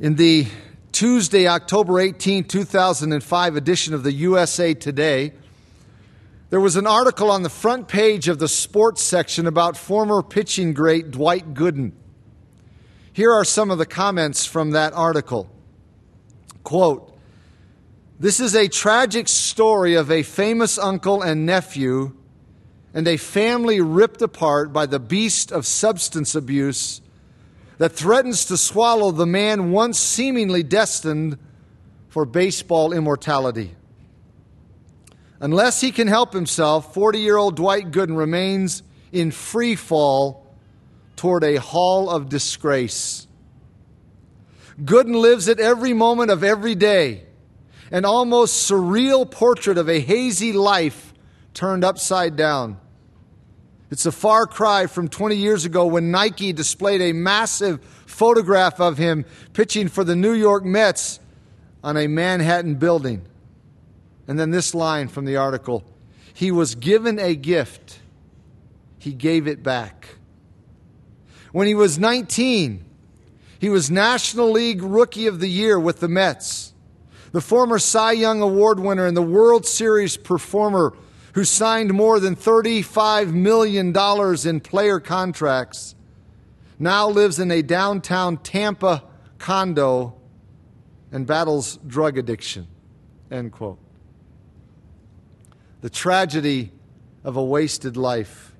In the Tuesday, October 18, 2005 edition of the USA Today, there was an article on the front page of the sports section about former pitching great Dwight Gooden. Here are some of the comments from that article. Quote, this is a tragic story of a famous uncle and nephew and a family ripped apart by the beast of substance abuse that threatens to swallow the man once seemingly destined for baseball immortality. Unless he can help himself, 40 year old Dwight Gooden remains in free fall toward a hall of disgrace. Gooden lives at every moment of every day, an almost surreal portrait of a hazy life turned upside down. It's a far cry from 20 years ago when Nike displayed a massive photograph of him pitching for the New York Mets on a Manhattan building. And then this line from the article He was given a gift, he gave it back. When he was 19, he was National League Rookie of the Year with the Mets. The former Cy Young Award winner and the World Series performer who signed more than $35 million in player contracts, now lives in a downtown Tampa condo and battles drug addiction. End quote. The tragedy of a wasted life.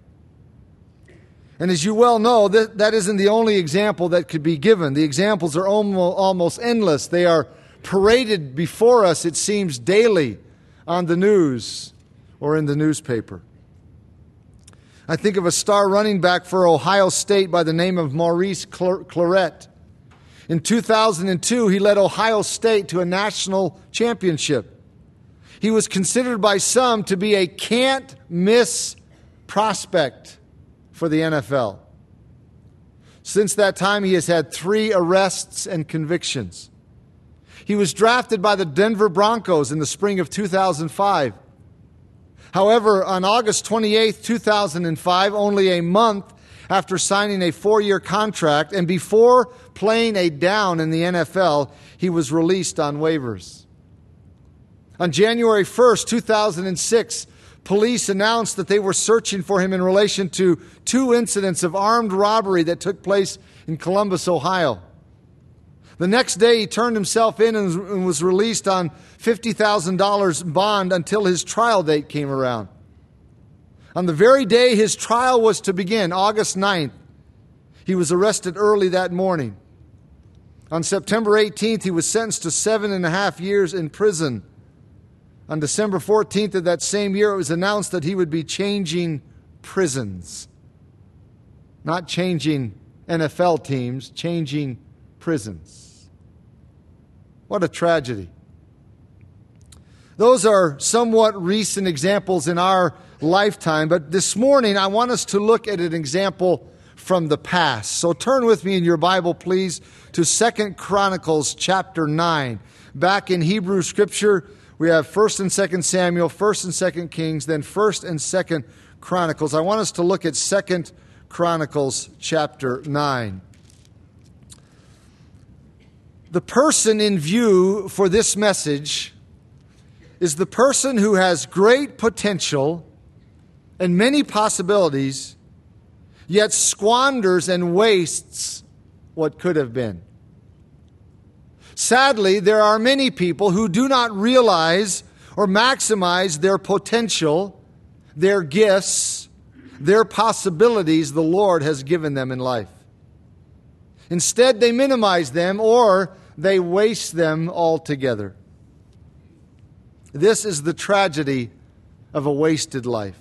And as you well know, that, that isn't the only example that could be given. The examples are almost endless. They are paraded before us, it seems, daily on the news or in the newspaper. I think of a star running back for Ohio State by the name of Maurice Clarett. In 2002, he led Ohio State to a national championship. He was considered by some to be a can't miss prospect for the NFL. Since that time, he has had three arrests and convictions. He was drafted by the Denver Broncos in the spring of 2005. However, on August 28, 2005, only a month after signing a four year contract and before playing a down in the NFL, he was released on waivers. On January 1st, 2006, police announced that they were searching for him in relation to two incidents of armed robbery that took place in Columbus, Ohio. The next day, he turned himself in and was released on $50,000 bond until his trial date came around. On the very day his trial was to begin, August 9th, he was arrested early that morning. On September 18th, he was sentenced to seven and a half years in prison. On December 14th of that same year, it was announced that he would be changing prisons. Not changing NFL teams, changing prisons. What a tragedy. Those are somewhat recent examples in our lifetime, but this morning I want us to look at an example from the past. So turn with me in your Bible, please, to Second Chronicles chapter 9. Back in Hebrew scripture, we have 1st and 2nd Samuel, 1st and 2nd Kings, then 1st and 2nd Chronicles. I want us to look at 2nd Chronicles chapter 9. The person in view for this message is the person who has great potential and many possibilities, yet squanders and wastes what could have been. Sadly, there are many people who do not realize or maximize their potential, their gifts, their possibilities the Lord has given them in life. Instead, they minimize them or they waste them altogether. This is the tragedy of a wasted life.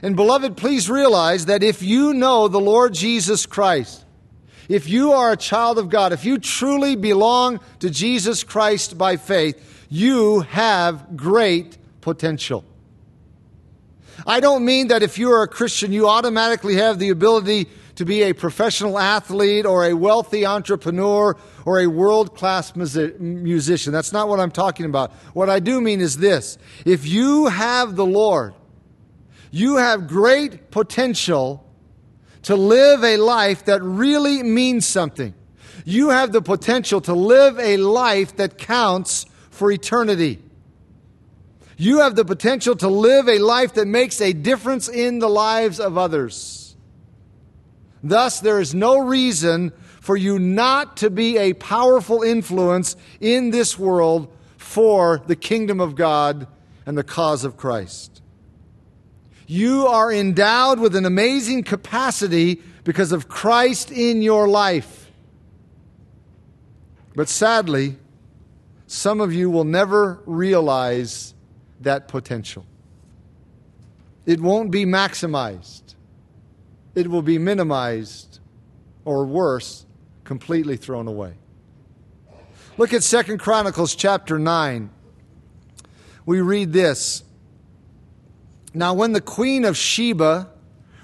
And, beloved, please realize that if you know the Lord Jesus Christ, if you are a child of God, if you truly belong to Jesus Christ by faith, you have great potential. I don't mean that if you are a Christian, you automatically have the ability to be a professional athlete or a wealthy entrepreneur or a world class musician. That's not what I'm talking about. What I do mean is this if you have the Lord, you have great potential to live a life that really means something. you have the potential to live a life that counts for eternity. You have the potential to live a life that makes a difference in the lives of others. Thus, there is no reason for you not to be a powerful influence in this world for the kingdom of God and the cause of Christ. You are endowed with an amazing capacity because of Christ in your life. But sadly, some of you will never realize that potential. It won't be maximized, it will be minimized, or worse, completely thrown away. Look at Second Chronicles chapter 9. We read this. Now, when the queen of Sheba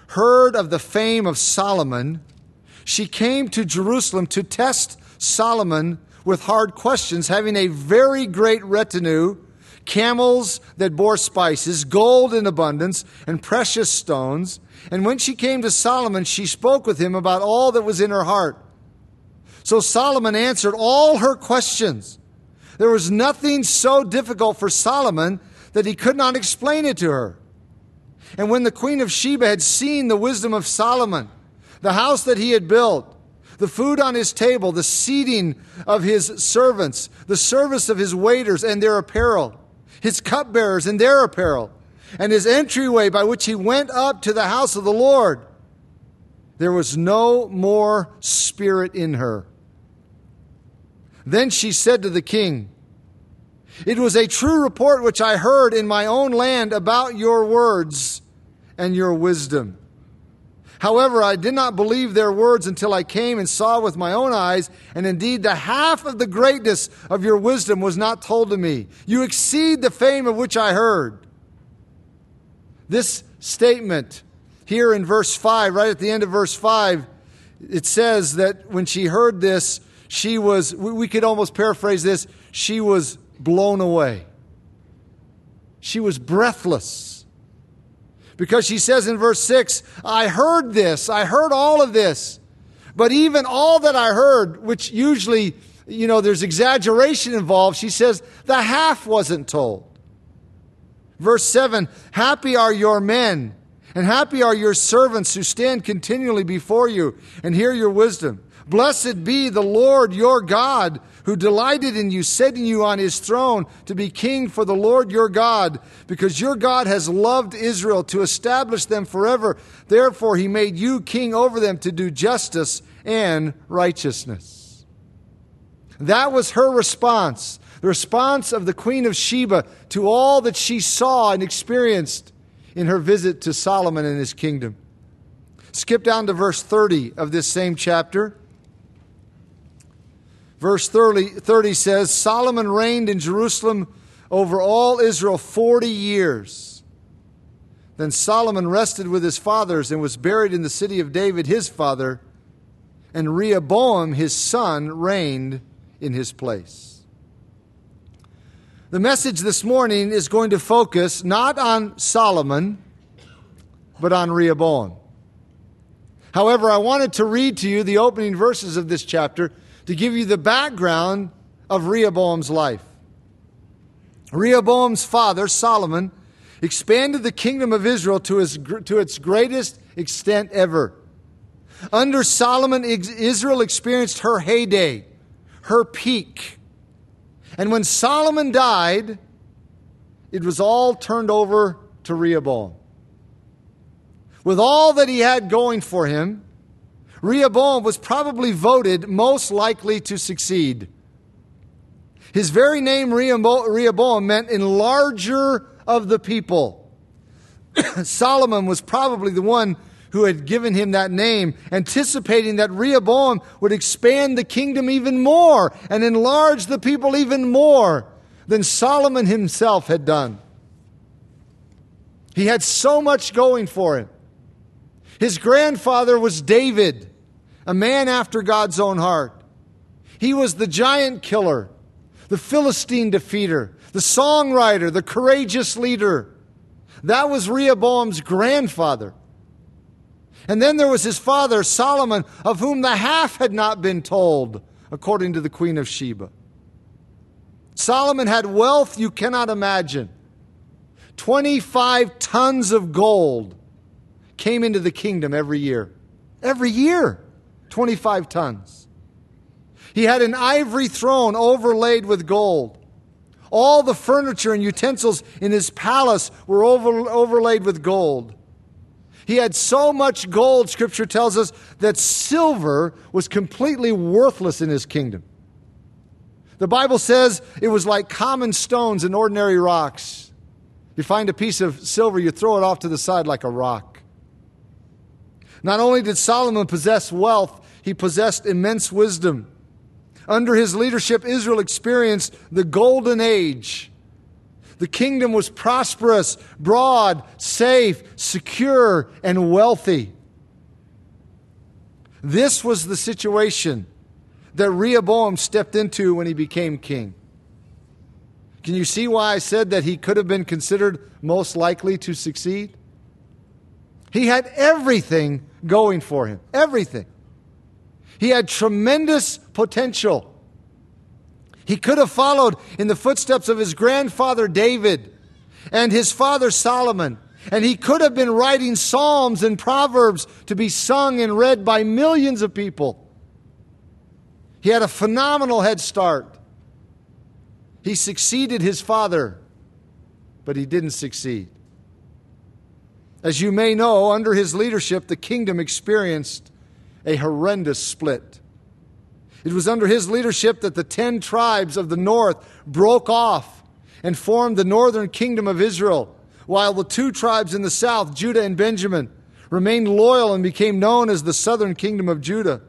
heard of the fame of Solomon, she came to Jerusalem to test Solomon with hard questions, having a very great retinue camels that bore spices, gold in abundance, and precious stones. And when she came to Solomon, she spoke with him about all that was in her heart. So Solomon answered all her questions. There was nothing so difficult for Solomon that he could not explain it to her. And when the queen of Sheba had seen the wisdom of Solomon, the house that he had built, the food on his table, the seating of his servants, the service of his waiters and their apparel, his cupbearers and their apparel, and his entryway by which he went up to the house of the Lord, there was no more spirit in her. Then she said to the king, It was a true report which I heard in my own land about your words and your wisdom. However, I did not believe their words until I came and saw with my own eyes, and indeed the half of the greatness of your wisdom was not told to me. You exceed the fame of which I heard. This statement here in verse 5, right at the end of verse 5, it says that when she heard this, she was, we could almost paraphrase this, she was blown away. She was breathless because she says in verse 6, I heard this, I heard all of this. But even all that I heard, which usually, you know, there's exaggeration involved, she says, the half wasn't told. Verse 7 Happy are your men, and happy are your servants who stand continually before you and hear your wisdom. Blessed be the Lord your God who delighted in you, setting you on his throne to be king for the Lord your God, because your God has loved Israel to establish them forever. Therefore, he made you king over them to do justice and righteousness. That was her response, the response of the Queen of Sheba to all that she saw and experienced in her visit to Solomon and his kingdom. Skip down to verse 30 of this same chapter. Verse 30, 30 says Solomon reigned in Jerusalem over all Israel 40 years. Then Solomon rested with his fathers and was buried in the city of David, his father, and Rehoboam, his son, reigned in his place. The message this morning is going to focus not on Solomon, but on Rehoboam. However, I wanted to read to you the opening verses of this chapter to give you the background of Rehoboam's life. Rehoboam's father, Solomon, expanded the kingdom of Israel to, his, to its greatest extent ever. Under Solomon, Israel experienced her heyday, her peak. And when Solomon died, it was all turned over to Rehoboam. With all that he had going for him, Rehoboam was probably voted most likely to succeed. His very name, Rehoboam, meant enlarger of the people. Solomon was probably the one who had given him that name, anticipating that Rehoboam would expand the kingdom even more and enlarge the people even more than Solomon himself had done. He had so much going for him. His grandfather was David a man after God's own heart. He was the giant killer, the Philistine defeater, the songwriter, the courageous leader. That was Rehoboam's grandfather. And then there was his father, Solomon, of whom the half had not been told according to the Queen of Sheba. Solomon had wealth you cannot imagine. 25 tons of gold came into the kingdom every year. Every year, 25 tons. He had an ivory throne overlaid with gold. All the furniture and utensils in his palace were over, overlaid with gold. He had so much gold, Scripture tells us, that silver was completely worthless in his kingdom. The Bible says it was like common stones and ordinary rocks. You find a piece of silver, you throw it off to the side like a rock. Not only did Solomon possess wealth, he possessed immense wisdom. Under his leadership, Israel experienced the golden age. The kingdom was prosperous, broad, safe, secure, and wealthy. This was the situation that Rehoboam stepped into when he became king. Can you see why I said that he could have been considered most likely to succeed? He had everything going for him. Everything. He had tremendous potential. He could have followed in the footsteps of his grandfather David and his father Solomon. And he could have been writing psalms and proverbs to be sung and read by millions of people. He had a phenomenal head start. He succeeded his father, but he didn't succeed. As you may know, under his leadership, the kingdom experienced a horrendous split. It was under his leadership that the ten tribes of the north broke off and formed the northern kingdom of Israel, while the two tribes in the south, Judah and Benjamin, remained loyal and became known as the southern kingdom of Judah.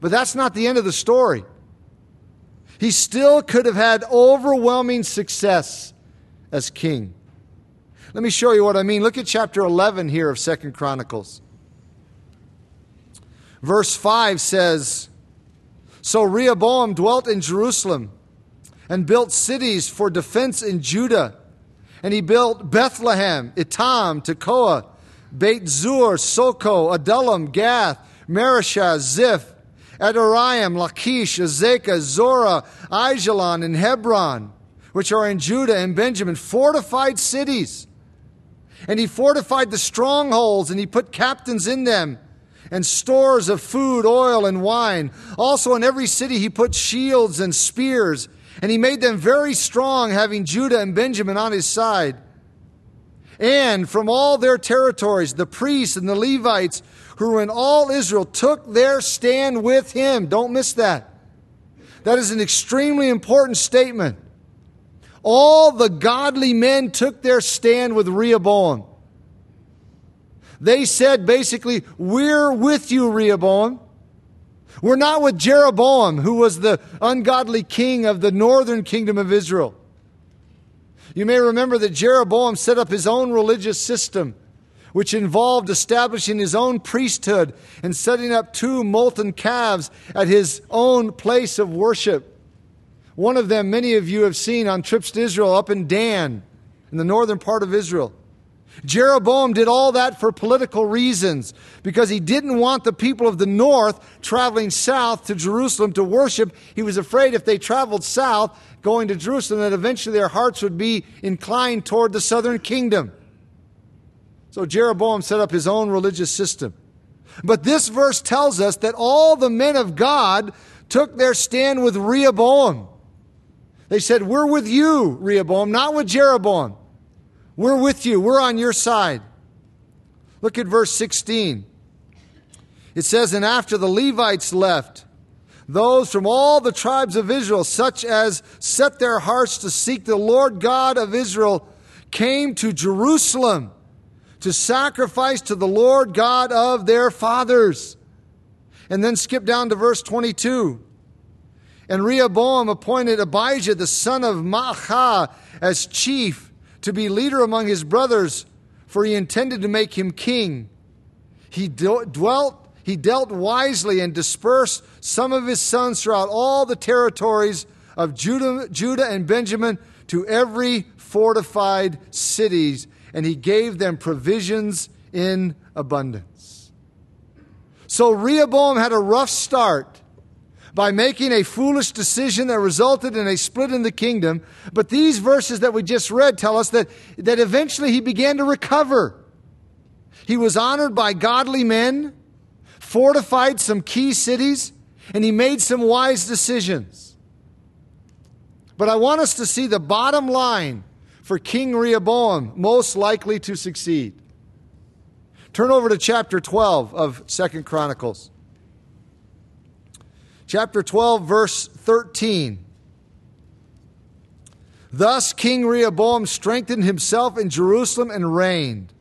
But that's not the end of the story. He still could have had overwhelming success as king. Let me show you what I mean. Look at chapter 11 here of Second Chronicles. Verse 5 says, So Rehoboam dwelt in Jerusalem and built cities for defense in Judah. And he built Bethlehem, Etam, Tekoa, Beit Zur, Sochoh, Adullam, Gath, Mareshah, Ziph, Adoraim, Lachish, Azekah, Zorah, Ajalon, and Hebron, which are in Judah and Benjamin, fortified cities. And he fortified the strongholds, and he put captains in them, and stores of food, oil, and wine. Also, in every city, he put shields and spears, and he made them very strong, having Judah and Benjamin on his side. And from all their territories, the priests and the Levites who were in all Israel took their stand with him. Don't miss that. That is an extremely important statement. All the godly men took their stand with Rehoboam. They said basically, We're with you, Rehoboam. We're not with Jeroboam, who was the ungodly king of the northern kingdom of Israel. You may remember that Jeroboam set up his own religious system which involved establishing his own priesthood and setting up two molten calves at his own place of worship. One of them, many of you have seen on trips to Israel up in Dan, in the northern part of Israel. Jeroboam did all that for political reasons because he didn't want the people of the north traveling south to Jerusalem to worship. He was afraid if they traveled south going to Jerusalem that eventually their hearts would be inclined toward the southern kingdom. So Jeroboam set up his own religious system. But this verse tells us that all the men of God took their stand with Rehoboam. They said, We're with you, Rehoboam, not with Jeroboam. We're with you. We're on your side. Look at verse 16. It says, And after the Levites left, those from all the tribes of Israel, such as set their hearts to seek the Lord God of Israel, came to Jerusalem to sacrifice to the Lord God of their fathers. And then skip down to verse 22. And Rehoboam appointed Abijah, the son of Maachah, as chief to be leader among his brothers, for he intended to make him king. He dwelt he dealt wisely and dispersed some of his sons throughout all the territories of Judah, Judah and Benjamin to every fortified cities and he gave them provisions in abundance. So Rehoboam had a rough start, by making a foolish decision that resulted in a split in the kingdom. But these verses that we just read tell us that, that eventually he began to recover. He was honored by godly men, fortified some key cities, and he made some wise decisions. But I want us to see the bottom line for King Rehoboam most likely to succeed. Turn over to chapter 12 of Second Chronicles. Chapter 12, verse 13. Thus King Rehoboam strengthened himself in Jerusalem and reigned.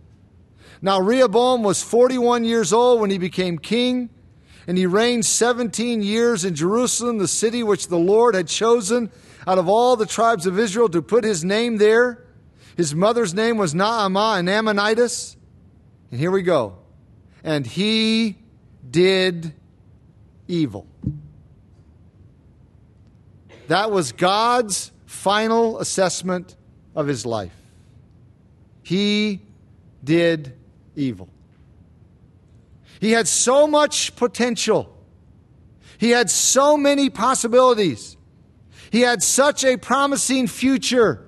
Now Rehoboam was 41 years old when he became king, and he reigned 17 years in Jerusalem, the city which the Lord had chosen out of all the tribes of Israel to put his name there. His mother's name was Naamah, an Ammonitess. And here we go. And he did evil. That was God's final assessment of his life. He did evil. He had so much potential. He had so many possibilities. He had such a promising future.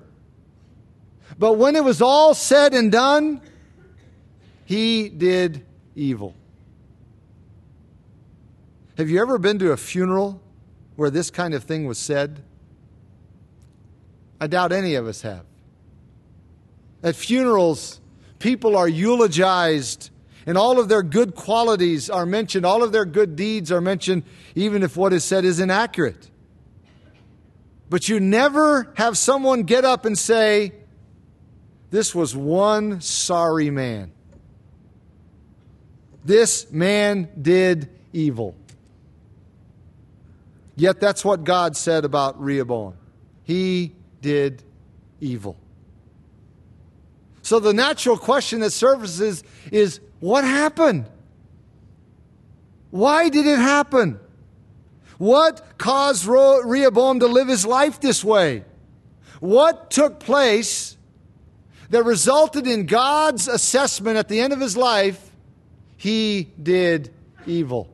But when it was all said and done, he did evil. Have you ever been to a funeral where this kind of thing was said? I doubt any of us have. At funerals, people are eulogized and all of their good qualities are mentioned, all of their good deeds are mentioned, even if what is said is inaccurate. But you never have someone get up and say, This was one sorry man. This man did evil. Yet that's what God said about Rehoboam. He did evil. So the natural question that surfaces is what happened? Why did it happen? What caused Rehoboam to live his life this way? What took place that resulted in God's assessment at the end of his life? He did evil.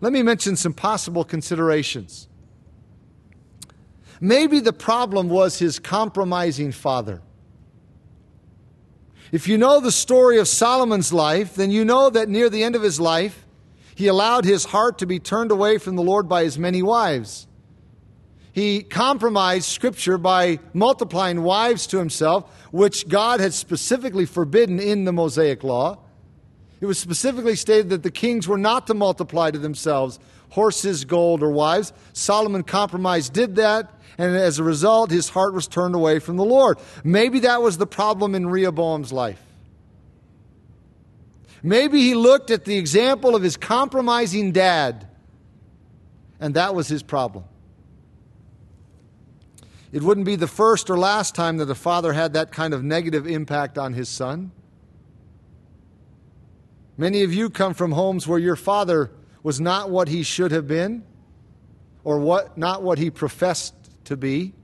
Let me mention some possible considerations. Maybe the problem was his compromising father. If you know the story of Solomon's life, then you know that near the end of his life, he allowed his heart to be turned away from the Lord by his many wives. He compromised Scripture by multiplying wives to himself, which God had specifically forbidden in the Mosaic Law. It was specifically stated that the kings were not to multiply to themselves horses, gold, or wives. Solomon compromised, did that, and as a result, his heart was turned away from the Lord. Maybe that was the problem in Rehoboam's life. Maybe he looked at the example of his compromising dad, and that was his problem. It wouldn't be the first or last time that a father had that kind of negative impact on his son. Many of you come from homes where your father was not what he should have been or what, not what he professed to be.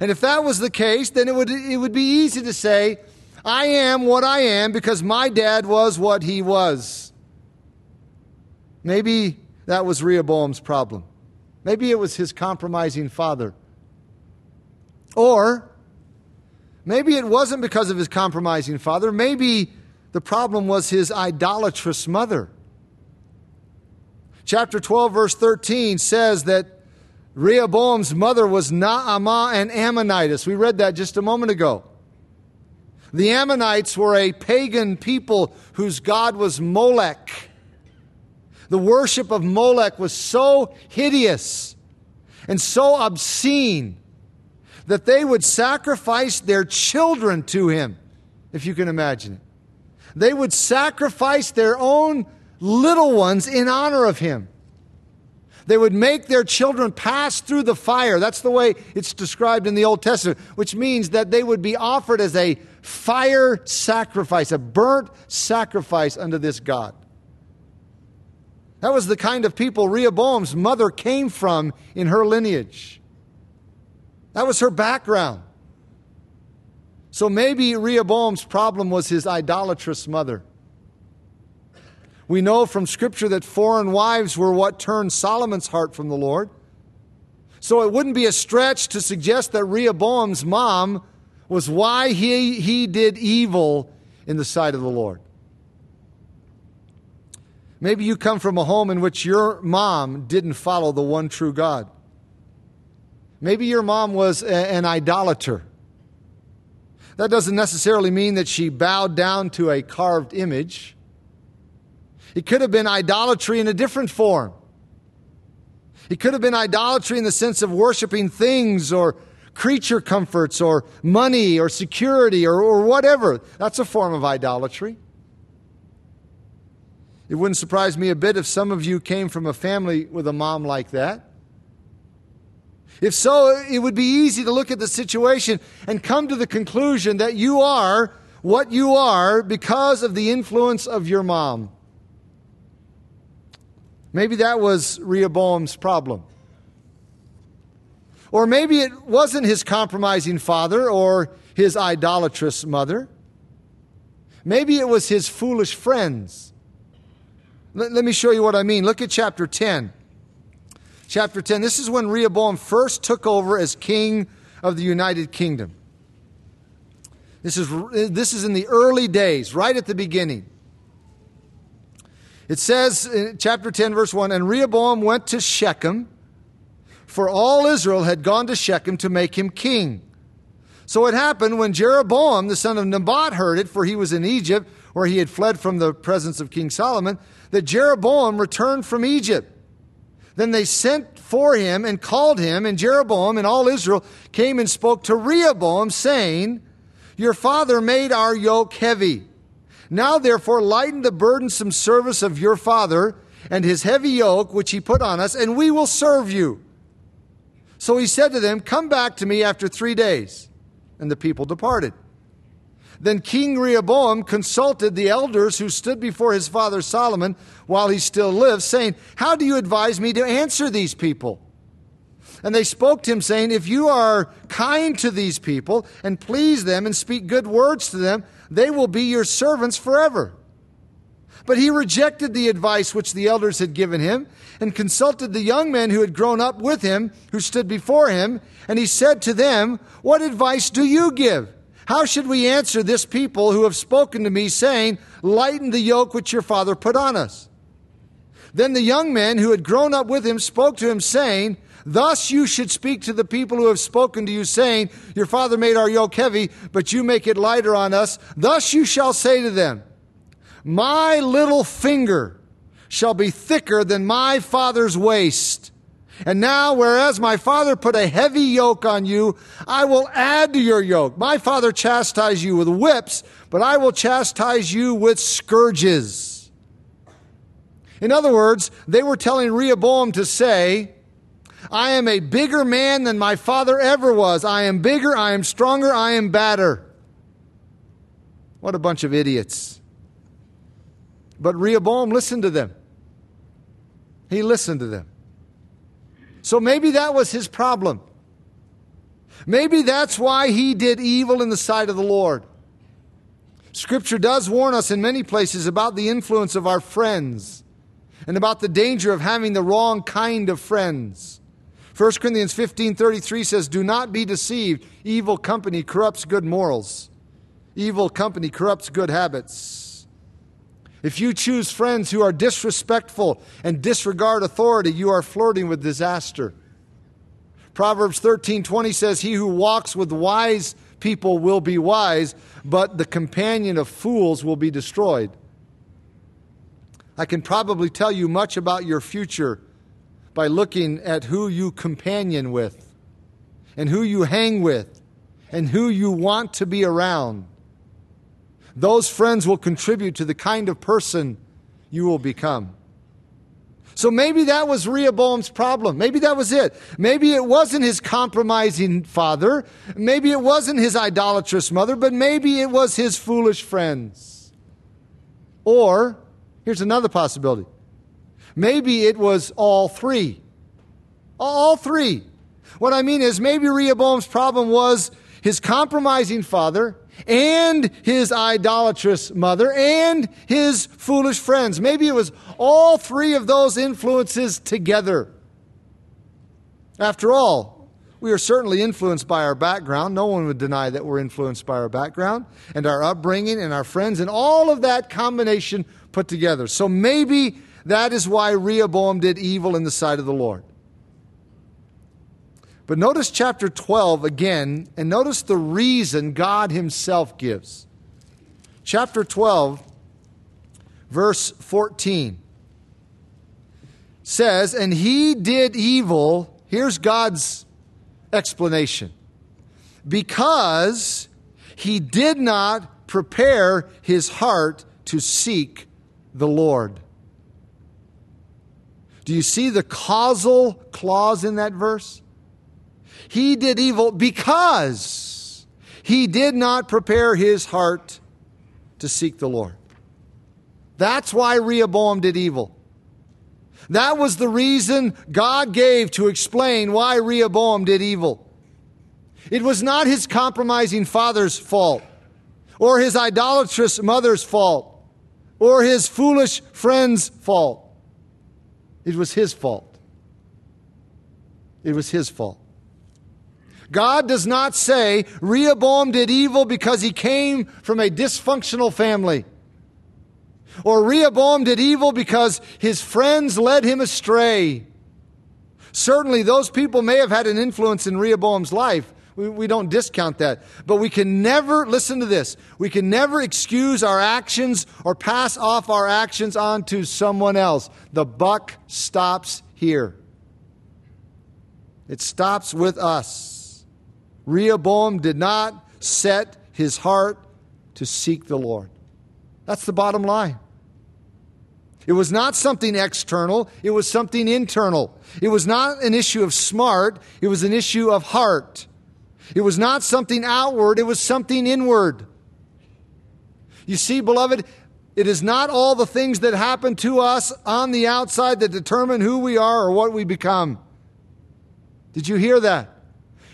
And if that was the case, then it would, it would be easy to say, I am what I am because my dad was what he was. Maybe that was Rehoboam's problem. Maybe it was his compromising father. Or maybe it wasn't because of his compromising father. Maybe the problem was his idolatrous mother. Chapter 12, verse 13 says that Rehoboam's mother was Naamah and Ammonitess. We read that just a moment ago. The Ammonites were a pagan people whose god was Molech. The worship of Molech was so hideous and so obscene that they would sacrifice their children to him, if you can imagine it. They would sacrifice their own little ones in honor of him. They would make their children pass through the fire. That's the way it's described in the Old Testament, which means that they would be offered as a fire sacrifice, a burnt sacrifice unto this God. That was the kind of people Rehoboam's mother came from in her lineage. That was her background. So maybe Rehoboam's problem was his idolatrous mother. We know from Scripture that foreign wives were what turned Solomon's heart from the Lord. So it wouldn't be a stretch to suggest that Rehoboam's mom was why he, he did evil in the sight of the Lord. Maybe you come from a home in which your mom didn't follow the one true God. Maybe your mom was a, an idolater. That doesn't necessarily mean that she bowed down to a carved image. It could have been idolatry in a different form. It could have been idolatry in the sense of worshiping things or creature comforts or money or security or, or whatever. That's a form of idolatry. It wouldn't surprise me a bit if some of you came from a family with a mom like that. If so, it would be easy to look at the situation and come to the conclusion that you are what you are because of the influence of your mom. Maybe that was Rehoboam's problem. Or maybe it wasn't his compromising father or his idolatrous mother. Maybe it was his foolish friends let, let me show you what I mean. Look at chapter 10. Chapter 10. This is when Rehoboam first took over as king of the United Kingdom. This is, this is in the early days, right at the beginning. It says in chapter 10, verse 1 And Rehoboam went to Shechem, for all Israel had gone to Shechem to make him king. So it happened when Jeroboam, the son of Nebat, heard it, for he was in Egypt, where he had fled from the presence of King Solomon, that Jeroboam returned from Egypt. Then they sent for him and called him, and Jeroboam and all Israel came and spoke to Rehoboam, saying, Your father made our yoke heavy. Now therefore lighten the burdensome service of your father and his heavy yoke which he put on us, and we will serve you. So he said to them, Come back to me after three days. And the people departed. Then King Rehoboam consulted the elders who stood before his father Solomon while he still lived, saying, How do you advise me to answer these people? And they spoke to him, saying, If you are kind to these people and please them and speak good words to them, they will be your servants forever. But he rejected the advice which the elders had given him and consulted the young men who had grown up with him, who stood before him. And he said to them, What advice do you give? How should we answer this people who have spoken to me, saying, Lighten the yoke which your father put on us? Then the young men who had grown up with him spoke to him, saying, Thus you should speak to the people who have spoken to you, saying, Your father made our yoke heavy, but you make it lighter on us. Thus you shall say to them, My little finger shall be thicker than my father's waist. And now, whereas my father put a heavy yoke on you, I will add to your yoke. My father chastised you with whips, but I will chastise you with scourges. In other words, they were telling Rehoboam to say, I am a bigger man than my father ever was. I am bigger, I am stronger, I am badder. What a bunch of idiots. But Rehoboam listened to them. He listened to them. So maybe that was his problem. Maybe that's why he did evil in the sight of the Lord. Scripture does warn us in many places about the influence of our friends and about the danger of having the wrong kind of friends. 1 Corinthians 15:33 says, "Do not be deceived. Evil company corrupts good morals. Evil company corrupts good habits." If you choose friends who are disrespectful and disregard authority, you are flirting with disaster. Proverbs 13:20 says, "He who walks with wise people will be wise, but the companion of fools will be destroyed." I can probably tell you much about your future by looking at who you companion with and who you hang with and who you want to be around. Those friends will contribute to the kind of person you will become. So maybe that was Rehoboam's problem. Maybe that was it. Maybe it wasn't his compromising father. Maybe it wasn't his idolatrous mother, but maybe it was his foolish friends. Or, here's another possibility. Maybe it was all three. All three. What I mean is, maybe Rehoboam's problem was his compromising father and his idolatrous mother and his foolish friends. Maybe it was all three of those influences together. After all, we are certainly influenced by our background. No one would deny that we're influenced by our background and our upbringing and our friends and all of that combination put together. So maybe that is why Rehoboam did evil in the sight of the Lord. But notice chapter 12 again, and notice the reason God Himself gives. Chapter 12, verse 14 says, And he did evil. Here's God's explanation. Because he did not prepare his heart to seek the Lord. Do you see the causal clause in that verse? He did evil because he did not prepare his heart to seek the Lord. That's why Rehoboam did evil. That was the reason God gave to explain why Rehoboam did evil. It was not his compromising father's fault, or his idolatrous mother's fault, or his foolish friend's fault. It was his fault. It was his fault. God does not say Rehoboam did evil because he came from a dysfunctional family. Or Rehoboam did evil because his friends led him astray. Certainly, those people may have had an influence in Rehoboam's life. We, we, don't discount that. But we can never, listen to this, we can never excuse our actions or pass off our actions onto someone else. The buck stops here, it stops with us. Rehoboam did not set his heart to seek the Lord. That's the bottom line. It was not something external, it was something internal. It was not an issue of smart, it was an issue of heart. It was not something outward, it was something inward. You see, beloved, it is not all the things that happen to us on the outside that determine who we are or what we become. Did you hear that?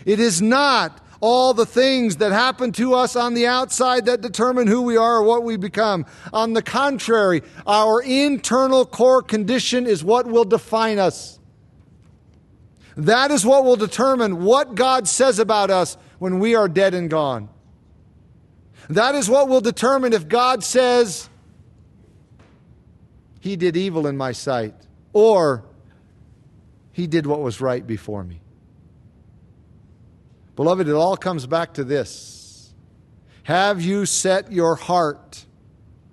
It is not all the things that happen to us on the outside that determine who we are or what we become. On the contrary, our internal core condition is what will define us. That is what will determine what God says about us when we are dead and gone. That is what will determine if God says, He did evil in my sight, or He did what was right before me. Beloved, it all comes back to this Have you set your heart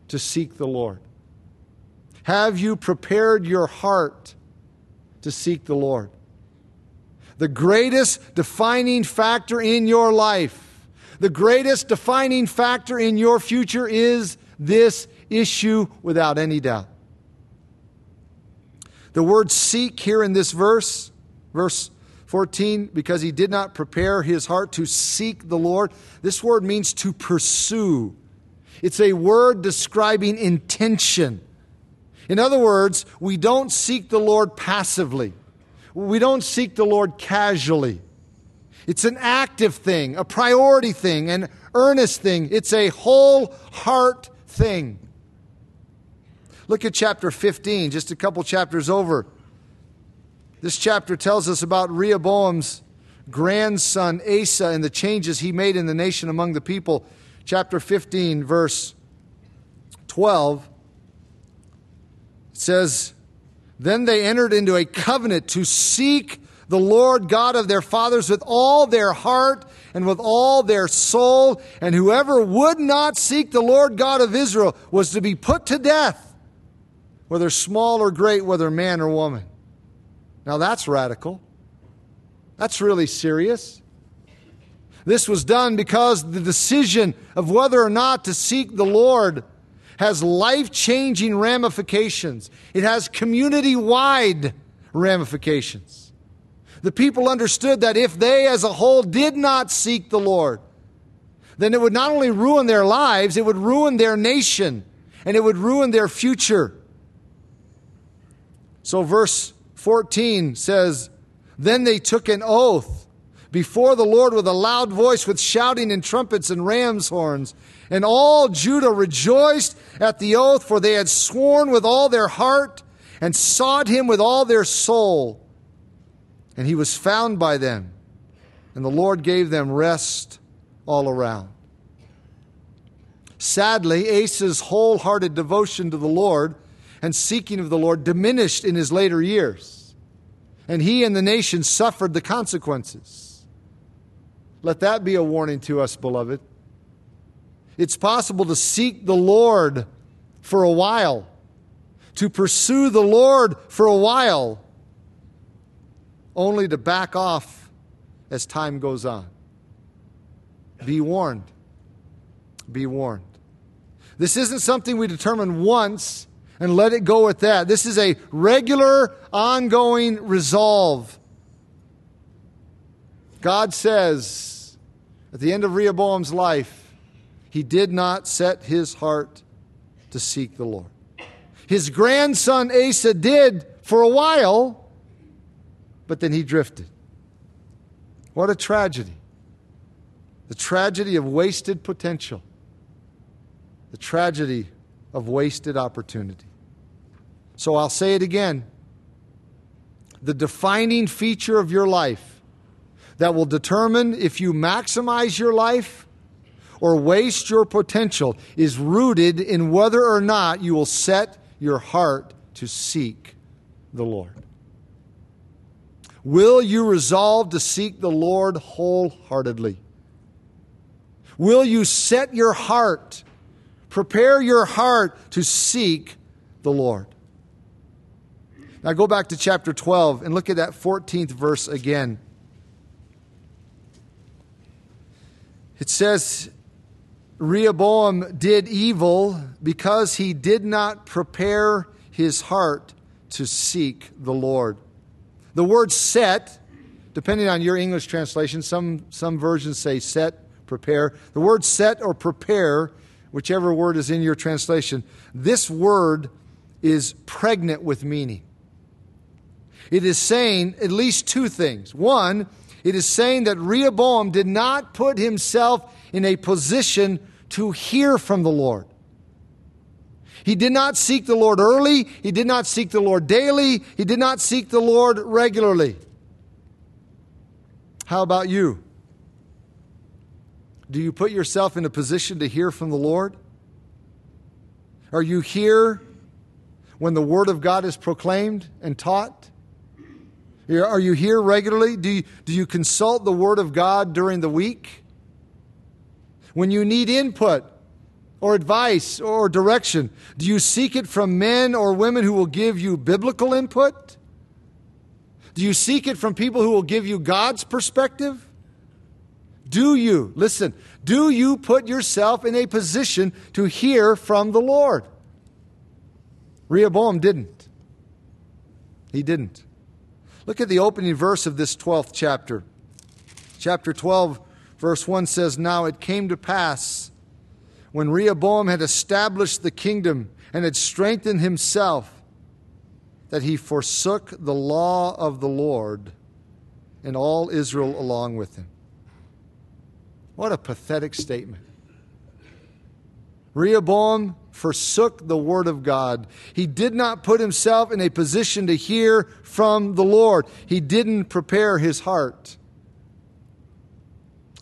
to seek the Lord? Have you prepared your heart to seek the Lord? The greatest defining factor in your life, the greatest defining factor in your future is this issue without any doubt. The word seek here in this verse, verse 14, because he did not prepare his heart to seek the Lord. This word means to pursue. It's a word describing intention. In other words, we don't seek the Lord passively. We don't seek the Lord casually. It's an active thing, a priority thing, an earnest thing. It's a whole heart thing. Look at chapter 15, just a couple chapters over. This chapter tells us about Rehoboam's grandson Asa and the changes he made in the nation among the people. Chapter 15, verse 12 says, Then they entered into a covenant to seek the Lord God of their fathers with all their heart and with all their soul, and whoever would not seek the Lord God of Israel was to be put to death, whether small or great, whether man or woman. Now that's radical. That's really serious. This was done because the decision of whether or not to seek the Lord has life changing ramifications, it has community wide ramifications. The people understood that if they as a whole did not seek the Lord, then it would not only ruin their lives, it would ruin their nation and it would ruin their future. So, verse 14 says, Then they took an oath before the Lord with a loud voice, with shouting and trumpets and ram's horns. And all Judah rejoiced at the oath, for they had sworn with all their heart and sought him with all their soul. And he was found by them, and the Lord gave them rest all around. Sadly, Asa's wholehearted devotion to the Lord and seeking of the Lord diminished in his later years, and he and the nation suffered the consequences. Let that be a warning to us, beloved. It's possible to seek the Lord for a while, to pursue the Lord for a while, only to back off as time goes on. Be warned. Be warned. This isn't something we determine once and let it go at that. This is a regular, ongoing resolve. God says at the end of Rehoboam's life, he did not set his heart to seek the Lord. His grandson Asa did for a while, but then he drifted. What a tragedy. The tragedy of wasted potential the tragedy of wasted opportunity. So I'll say it again. The defining feature of your life that will determine if you maximize your life or waste your potential is rooted in whether or not you will set your heart to seek the Lord. Will you resolve to seek the Lord wholeheartedly? Will you set your heart Prepare your heart to seek the Lord. Now go back to chapter 12 and look at that 14th verse again. It says, Rehoboam did evil because he did not prepare his heart to seek the Lord. The word set, depending on your English translation, some, some versions say set, prepare. The word set or prepare whichever word is in your translation, this word is pregnant with meaning. It is saying at least two things. One, it is saying that Rehoboam did not put himself in a position to hear from the Lord. He did not seek the Lord early. He did not seek the Lord daily. He did not seek the Lord regularly. How about you? Do you put yourself in a position to hear from the Lord? Are you here when the Word of God is proclaimed and taught? Are you here regularly? Do you, do you consult the Word of God during the week? When you need input or advice or direction, do you seek it from men or women who will give you biblical input? Do you seek it from people who will give you God's perspective? Do you, listen, do you put yourself in a position to hear from the Lord? Rehoboam didn't. He didn't. Look at the opening verse of this 12th chapter. Chapter 12, verse 1 says, Now it came to pass when Rehoboam had established the kingdom and had strengthened himself that he forsook the law of the Lord and all Israel along with him. What a pathetic statement. Rehoboam forsook the word of God. He did not put himself in a position to hear from the Lord. He didn't prepare his heart.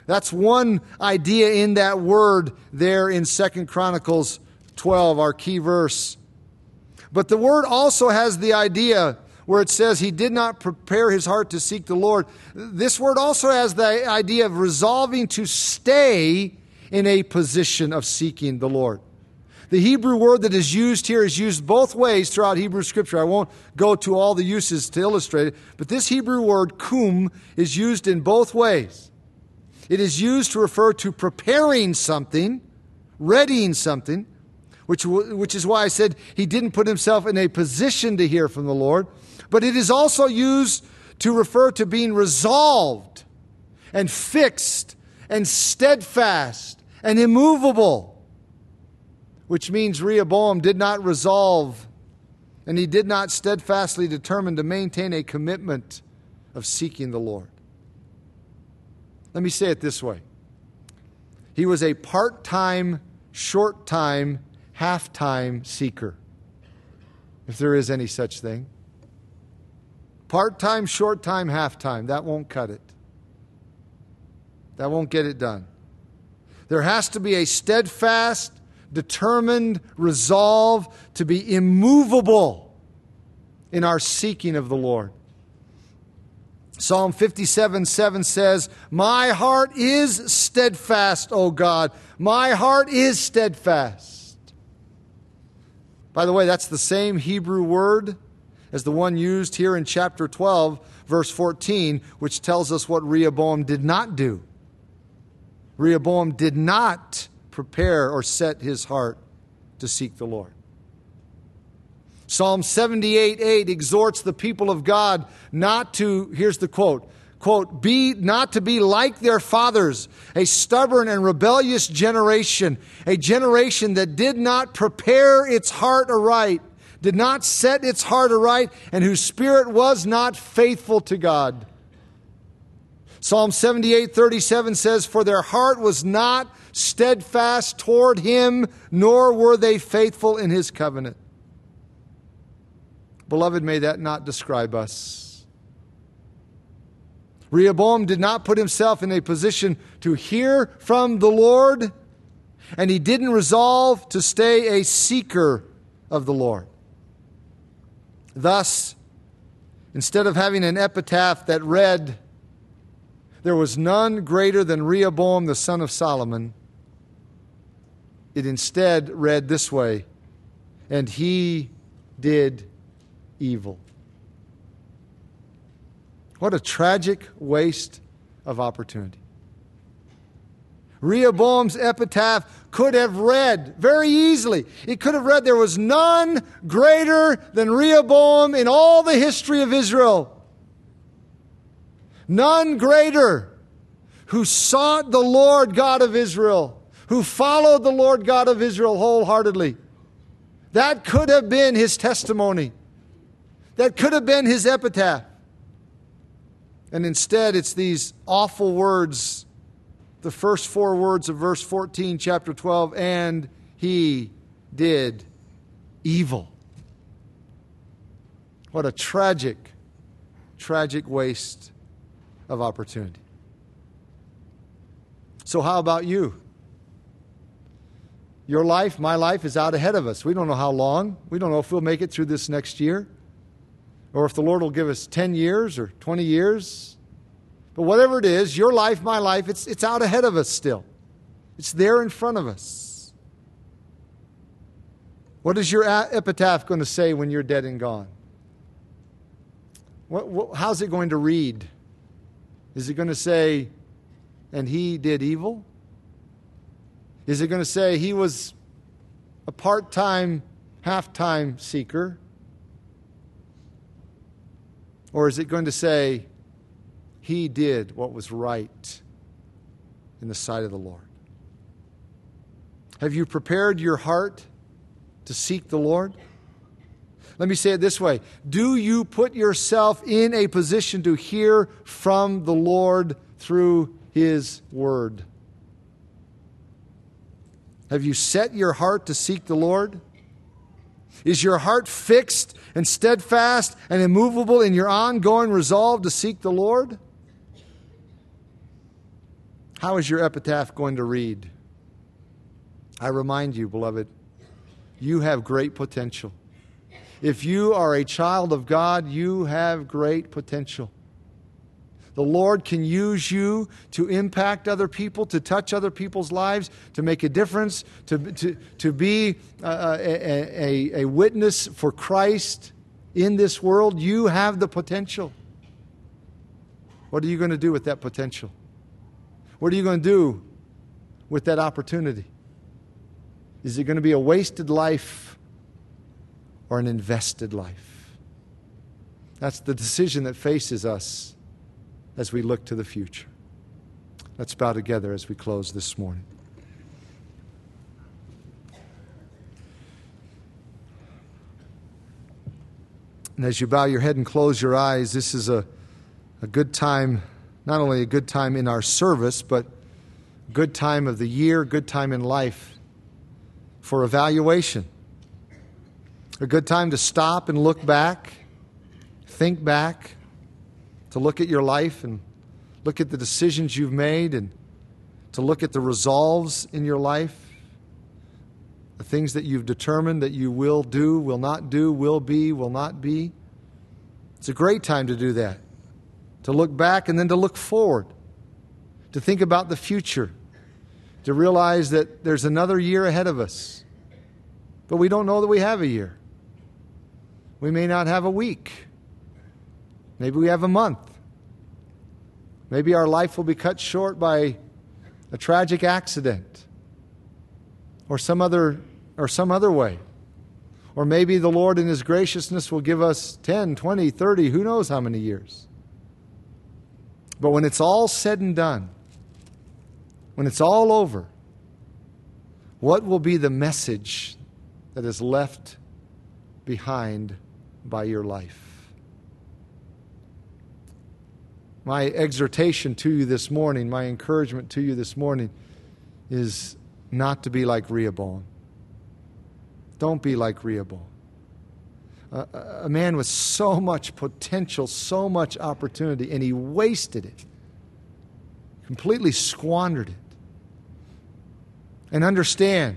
That's one idea in that word there in Second Chronicles 12, our key verse. But the word also has the idea where it says he did not prepare his heart to seek the Lord. This word also has the idea of resolving to stay in a position of seeking the Lord. The Hebrew word that is used here is used both ways throughout Hebrew scripture. I won't go to all the uses to illustrate it, but this Hebrew word, kum, is used in both ways. It is used to refer to preparing something, readying something, which, which is why I said he didn't put himself in a position to hear from the Lord but it is also used to refer to being resolved and fixed and steadfast and immovable, which means Rehoboam did not resolve and he did not steadfastly determine to maintain a commitment of seeking the Lord. Let me say it this way He was a part time, short time, half time seeker, if there is any such thing. Part time, short time, half time. That won't cut it. That won't get it done. There has to be a steadfast, determined resolve to be immovable in our seeking of the Lord. Psalm 57 7 says, My heart is steadfast, O God. My heart is steadfast. By the way, that's the same Hebrew word as the one used here in chapter 12, verse 14, which tells us what Rehoboam did not do. Rehoboam did not prepare or set his heart to seek the Lord. Psalm 78 8 exhorts the people of God not to, here's the quote, quote, be not to be like their fathers, a stubborn and rebellious generation, a generation that did not prepare its heart aright, did not set its heart aright, and whose spirit was not faithful to God. Psalm 78 37 says, For their heart was not steadfast toward him, nor were they faithful in his covenant. Beloved, may that not describe us. Rehoboam did not put himself in a position to hear from the Lord, and he didn't resolve to stay a seeker of the Lord. Thus, instead of having an epitaph that read, there was none greater than Rehoboam the son of Solomon. It instead read this way And he did evil. What a tragic waste of opportunity. Rehoboam's epitaph could have read very easily. It could have read, There was none greater than Rehoboam in all the history of Israel. None greater who sought the Lord God of Israel, who followed the Lord God of Israel wholeheartedly. That could have been his testimony. That could have been his epitaph. And instead, it's these awful words, the first four words of verse 14, chapter 12, and he did evil. What a tragic, tragic waste of opportunity. So, how about you? Your life, my life, is out ahead of us. We don't know how long. We don't know if we'll make it through this next year or if the Lord will give us 10 years or 20 years. But whatever it is, your life, my life, it's, it's out ahead of us still. It's there in front of us. What is your epitaph going to say when you're dead and gone? What, what, how's it going to read? Is it going to say, and he did evil? Is it going to say he was a part time, half time seeker? Or is it going to say he did what was right in the sight of the Lord? Have you prepared your heart to seek the Lord? Let me say it this way Do you put yourself in a position to hear from the Lord through His Word? Have you set your heart to seek the Lord? Is your heart fixed and steadfast and immovable in your ongoing resolve to seek the Lord? How is your epitaph going to read? I remind you, beloved, you have great potential. If you are a child of God, you have great potential. The Lord can use you to impact other people, to touch other people's lives, to make a difference, to, to, to be a, a, a witness for Christ in this world. You have the potential. What are you going to do with that potential? What are you going to do with that opportunity? Is it going to be a wasted life? or an invested life? That's the decision that faces us as we look to the future. Let's bow together as we close this morning. And as you bow your head and close your eyes, this is a, a good time not only a good time in our service, but good time of the year, good time in life for evaluation. A good time to stop and look back, think back, to look at your life and look at the decisions you've made and to look at the resolves in your life, the things that you've determined that you will do, will not do, will be, will not be. It's a great time to do that to look back and then to look forward, to think about the future, to realize that there's another year ahead of us. But we don't know that we have a year. We may not have a week. Maybe we have a month. Maybe our life will be cut short by a tragic accident or some other or some other way. Or maybe the Lord in his graciousness will give us 10, 20, 30, who knows how many years. But when it's all said and done, when it's all over, what will be the message that is left behind by your life? My exhortation to you this morning, my encouragement to you this morning is not to be like Rehoboam. Don't be like Rehoboam a, man with so much potential, so much opportunity, and he wasted it, completely squandered it. And understand,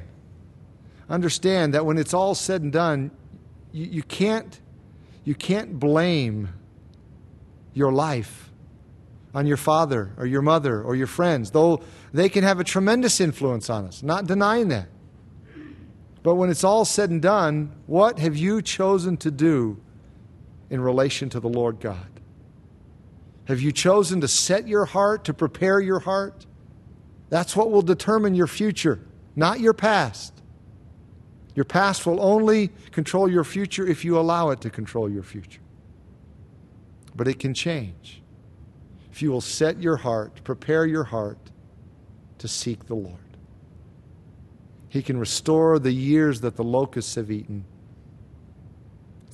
understand that when it's all said and done, you, you can't, you can't blame your life on your father or your mother or your friends, though they can have a tremendous influence on us, not denying that. But when it's all said and done, what have you chosen to do in relation to the Lord God? Have you chosen to set your heart, to prepare your heart? That's what will determine your future, not your past. Your past will only control your future if you allow it to control your future. But it can change if you will set your heart, prepare your heart to seek the Lord. He can restore the years that the locusts have eaten.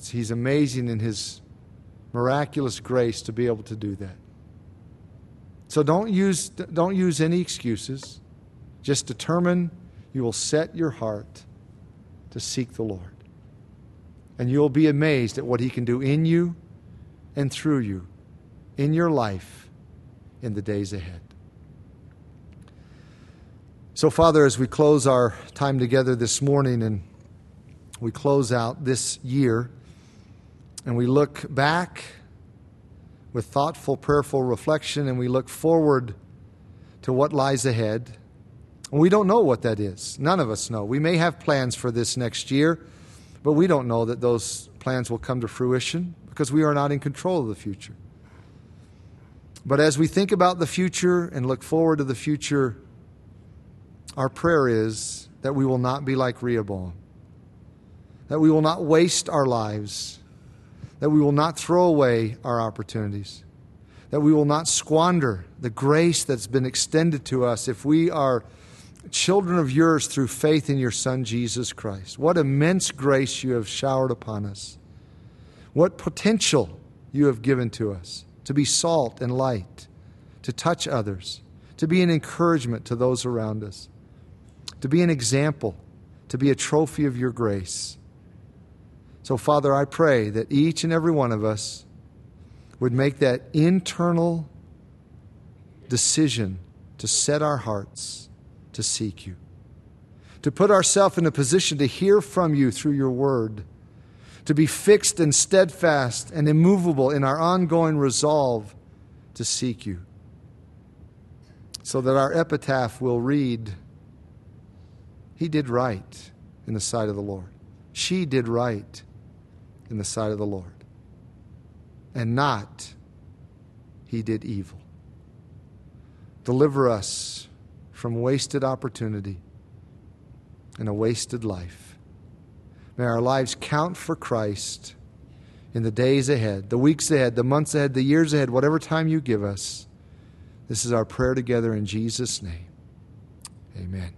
He's amazing in His miraculous grace to be able to do that. So don't use, don't use any excuses. Just determine you will set your heart to seek the Lord. And you'll be amazed at what He can do in you and through you in your life in the days ahead. So, Father, as we close our time together this morning and we close out this year and we look back with thoughtful, prayerful reflection and we look forward to what lies ahead, we don't know what that is. None of us know. We may have plans for this next year, but we don't know that those plans will come to fruition because we are not in control of the future. But as we think about the future and look forward to the future, our prayer is that we will not be like Rehoboam, that we will not waste our lives, that we will not throw away our opportunities, that we will not squander the grace that's been extended to us if we are children of yours through faith in your Son, Jesus Christ. What immense grace you have showered upon us. What potential you have given to us to be salt and light, to touch others, to be an encouragement to those around us to be an example, to be a trophy of your grace. So, Father, I pray that each and every one of us would make that internal decision to set our hearts to seek you, to put ourselves in a position to hear from you through your word, to be fixed and steadfast and immovable in our ongoing resolve to seek you, so that our epitaph will read, he did right in the sight of the Lord. She did right in the sight of the Lord. And not he did evil. Deliver us from wasted opportunity and a wasted life. May our lives count for Christ in the days ahead, the weeks ahead, the months ahead, the years ahead, whatever time you give us. This is our prayer together in Jesus' name. Amen.